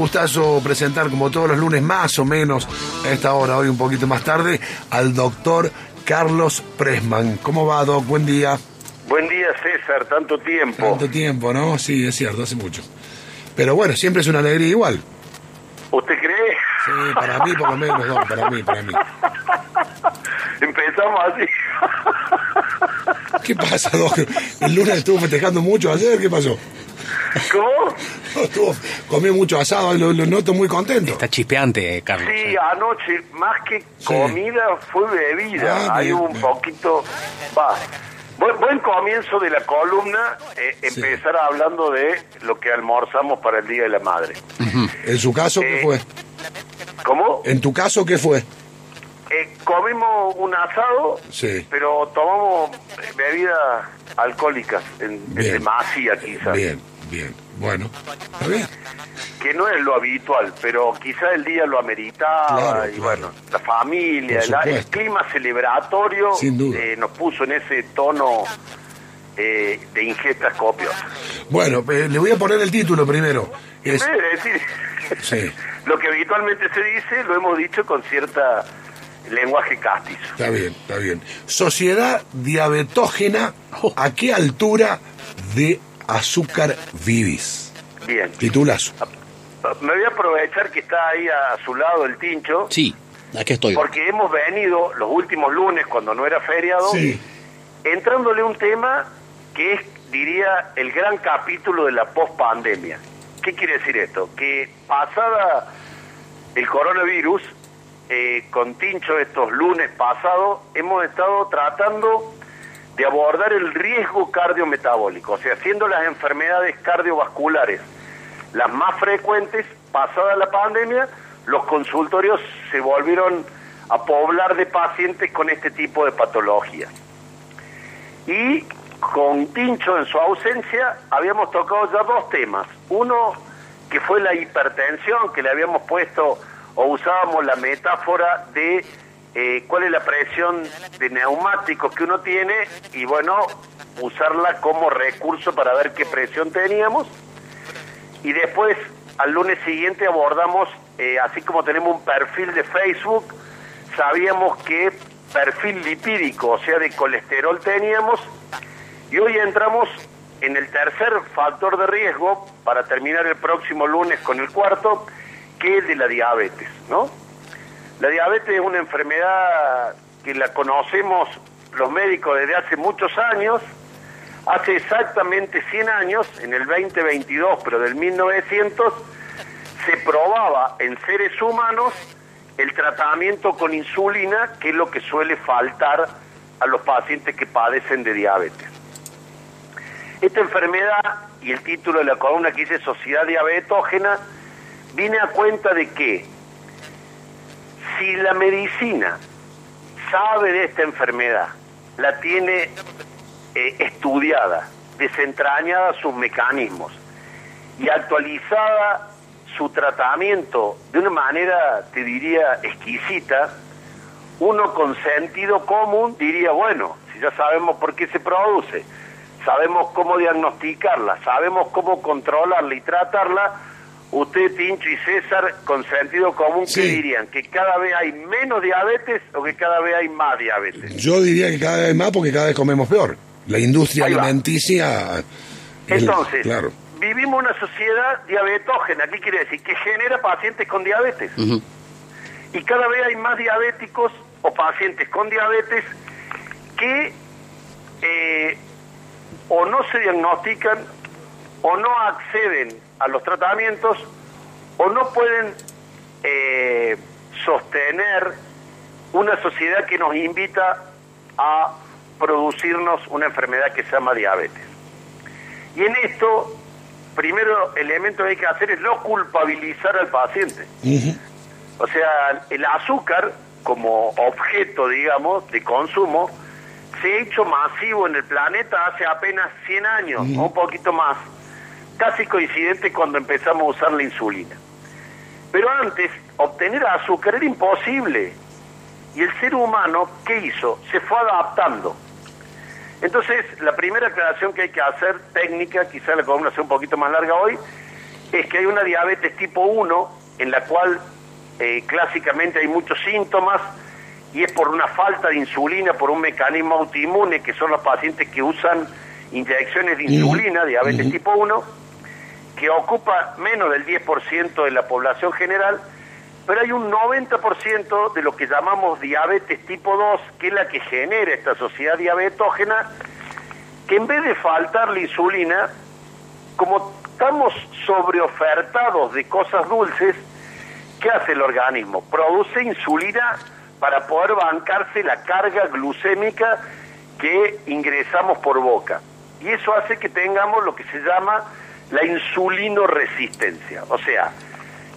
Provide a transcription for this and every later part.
Gustazo presentar como todos los lunes más o menos a esta hora, hoy un poquito más tarde, al doctor Carlos Presman. ¿Cómo va, Doc? Buen día. Buen día, César, tanto tiempo. Tanto tiempo, ¿no? Sí, es cierto, hace mucho. Pero bueno, siempre es una alegría igual. ¿Usted cree? Sí, para mí por lo menos, Doc, para mí, para mí. Empezamos así. ¿Qué pasa, Doc? El lunes estuvo festejando mucho ayer, ¿qué pasó? ¿Cómo? Estuvo, comió mucho asado, lo, lo noto muy contento. Está chispeante, Carlos. Sí, anoche, más que comida, fue bebida. Ah, Hay bien, un bien. poquito... Va. Buen, buen comienzo de la columna, eh, Sí. empezar hablando de lo que almorzamos para el Día de la Madre. En su caso, ¿qué Eh, fue? ¿Cómo? En tu caso, ¿qué fue? Eh, comimos un asado, Sí. pero tomamos bebidas alcohólicas, en, en Bien. demasía quizás. Bien, bien. Bueno, que no es lo habitual, pero quizá el día lo ameritaba Claro, y claro. bueno, la familia, la- el clima celebratorio Sin duda. eh, nos puso en ese tono eh, de ingestas copiosas. Bueno, eh, le voy a poner el título primero. Es, decir Sí. lo que habitualmente se dice, lo hemos dicho con cierta lenguaje castizo. está bien, está bien. Sociedad diabetógena, ¿a qué altura de azúcar vivís? Bien. Titulazo. Me voy a aprovechar que está ahí a su lado el tincho, Sí, aquí estoy. porque hemos venido los últimos lunes, cuando no era feriado, Sí. entrándole un tema que es, diría, el gran capítulo de la pospandemia. ¿Qué quiere decir esto? Que pasada el coronavirus, eh, con Tincho estos lunes pasados, hemos estado tratando de abordar el riesgo cardiometabólico, o sea, siendo las enfermedades cardiovasculares las más frecuentes, pasada la pandemia, los consultorios se volvieron a poblar de pacientes con este tipo de patologías. Y con Tincho en su ausencia habíamos tocado ya dos temas. Uno que fue la hipertensión, que le habíamos puesto o usábamos la metáfora de eh, cuál es la presión de neumáticos que uno tiene y bueno, usarla como recurso para ver qué presión teníamos. Y después, al lunes siguiente, abordamos, eh, así como tenemos un perfil de Facebook, sabíamos qué perfil lipídico, o sea, de colesterol teníamos. Y hoy entramos en el tercer factor de riesgo, para terminar el próximo lunes con el cuarto, que es de la diabetes, ¿no? La diabetes es una enfermedad que la conocemos los médicos desde hace muchos años, Hace exactamente 100 años, en el 2022, pero del 1900, se probaba en seres humanos el tratamiento con insulina, que es lo que suele faltar a los pacientes que padecen de diabetes. Esta enfermedad, y el título de la columna que dice Sociedad Diabetógena, viene a cuenta de que si la medicina sabe de esta enfermedad, la tiene eh, estudiada, desentrañada sus mecanismos y actualizada su tratamiento de una manera, te diría, exquisita, uno con sentido común diría, bueno, si ya sabemos por qué se produce, sabemos cómo diagnosticarla, sabemos cómo controlarla y tratarla, usted, Tincho y César, con sentido común, ¿qué Sí. dirían? ¿Que cada vez hay menos diabetes o que cada vez hay más diabetes? Yo diría que cada vez más porque cada vez comemos peor. La industria alimenticia... es- Entonces, claro. vivimos una sociedad diabetógena, ¿qué quiere decir? Que genera pacientes con diabetes. Y cada vez hay más diabéticos o pacientes con diabetes que eh, o no se diagnostican o no acceden a los tratamientos o no pueden eh, sostener una sociedad que nos invita a producirnos una enfermedad que se llama diabetes. Y en esto, primero elemento que hay que hacer es no culpabilizar al paciente. O sea, el azúcar como objeto, digamos, de consumo, se ha hecho masivo en el planeta hace apenas 100 años, o un poquito más, casi coincidente cuando empezamos a usar la insulina. Pero antes, obtener azúcar era imposible. Y el ser humano, ¿qué hizo? Se fue adaptando. Entonces, la primera aclaración que hay que hacer, técnica, quizá la columna sea un poquito más larga hoy, es que hay una diabetes tipo 1 en la cual eh, clásicamente hay muchos síntomas y es por una falta de insulina, por un mecanismo autoinmune, que son los pacientes que usan inyecciones de insulina, diabetes tipo 1, que ocupa menos del 10% de la población general, pero hay un 90% de lo que llamamos diabetes tipo 2, que es la que genera esta sociedad diabetógena, que en vez de faltar la insulina, como estamos sobreofertados de cosas dulces, ¿qué hace el organismo? Produce insulina para poder bancarse la carga glucémica que ingresamos por boca. Y eso hace que tengamos lo que se llama la insulinoresistencia. O sea,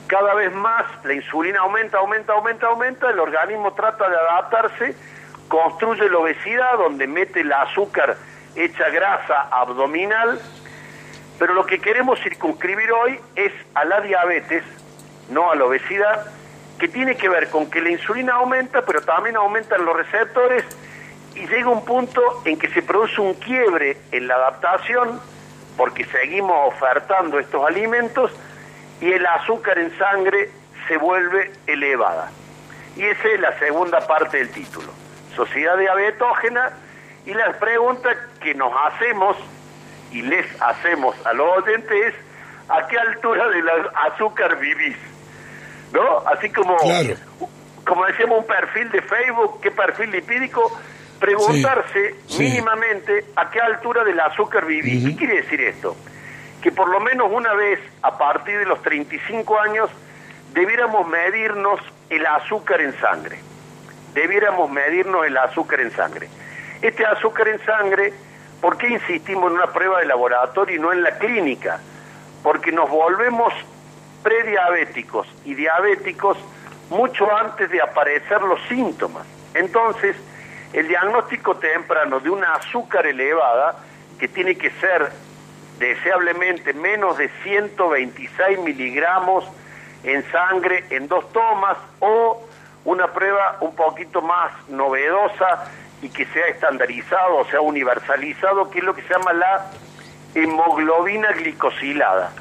cada vez más la insulina aumenta, aumenta, aumenta, aumenta, el organismo trata de adaptarse, construye la obesidad donde mete el azúcar hecha grasa abdominal, pero lo que queremos circunscribir hoy es a la diabetes, no a la obesidad, que tiene que ver con que la insulina aumenta, pero también aumentan los receptores y llega un punto en que se produce un quiebre en la adaptación, porque seguimos ofertando estos alimentos y el azúcar en sangre se vuelve elevada. Y esa es la segunda parte del título. Sociedad diabetógena y las preguntas que nos hacemos y les hacemos a los oyentes es a qué altura del azúcar vivís. ¿No? Así como, como decíamos, un perfil de Facebook, qué perfil lipídico, preguntarse mínimamente a qué altura del azúcar vivís. ¿Qué quiere decir esto? Que por lo menos una vez a partir de los 35 años debiéramos medirnos el azúcar en sangre. Debiéramos medirnos el azúcar en sangre. Este azúcar en sangre, ¿por qué insistimos en una prueba de laboratorio y no en la clínica? Porque nos volvemos prediabéticos y diabéticos mucho antes de aparecer los síntomas. Entonces, el diagnóstico temprano de una azúcar elevada, que tiene que ser deseablemente menos de 126 miligramos en sangre en dos tomas, o una prueba un poquito más novedosa y que sea estandarizado, o sea, universalizado, que es lo que se llama la hemoglobina glicosilada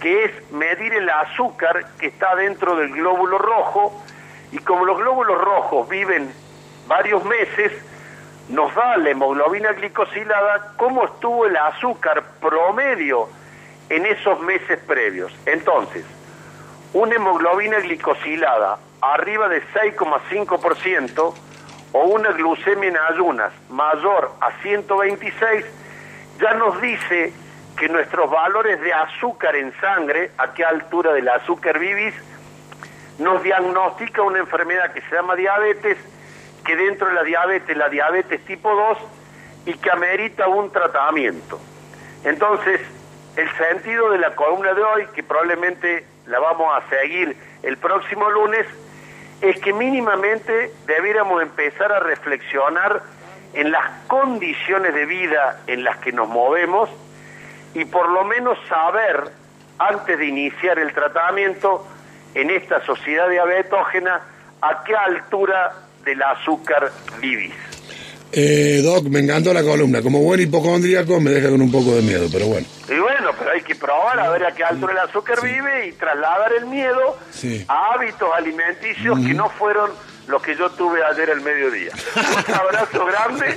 que es medir el azúcar que está dentro del glóbulo rojo y como los glóbulos rojos viven varios meses, nos da la hemoglobina glicosilada cómo estuvo el azúcar promedio en esos meses previos. Entonces, una hemoglobina glicosilada arriba de 6,5% o una glucemia en ayunas mayor a 126 ya nos dice que nuestros valores de azúcar en sangre, a qué altura del azúcar vivís, nos diagnostica una enfermedad que se llama diabetes, que dentro de la diabetes, la diabetes tipo 2, y que amerita un tratamiento. Entonces, el sentido de la columna de hoy, que probablemente la vamos a seguir el próximo lunes, es que mínimamente debiéramos empezar a reflexionar en las condiciones de vida en las que nos movemos, y por lo menos saber, antes de iniciar el tratamiento, en esta sociedad diabetógena, a qué altura del azúcar vivís. Eh, Doc, me encantó la columna. Como buen hipocondríaco me deja con un poco de miedo, pero bueno. Y bueno, pero hay que probar a ver a qué altura el azúcar vive y trasladar el miedo a hábitos alimenticios que no fueron los que yo tuve ayer al mediodía. Un abrazo grande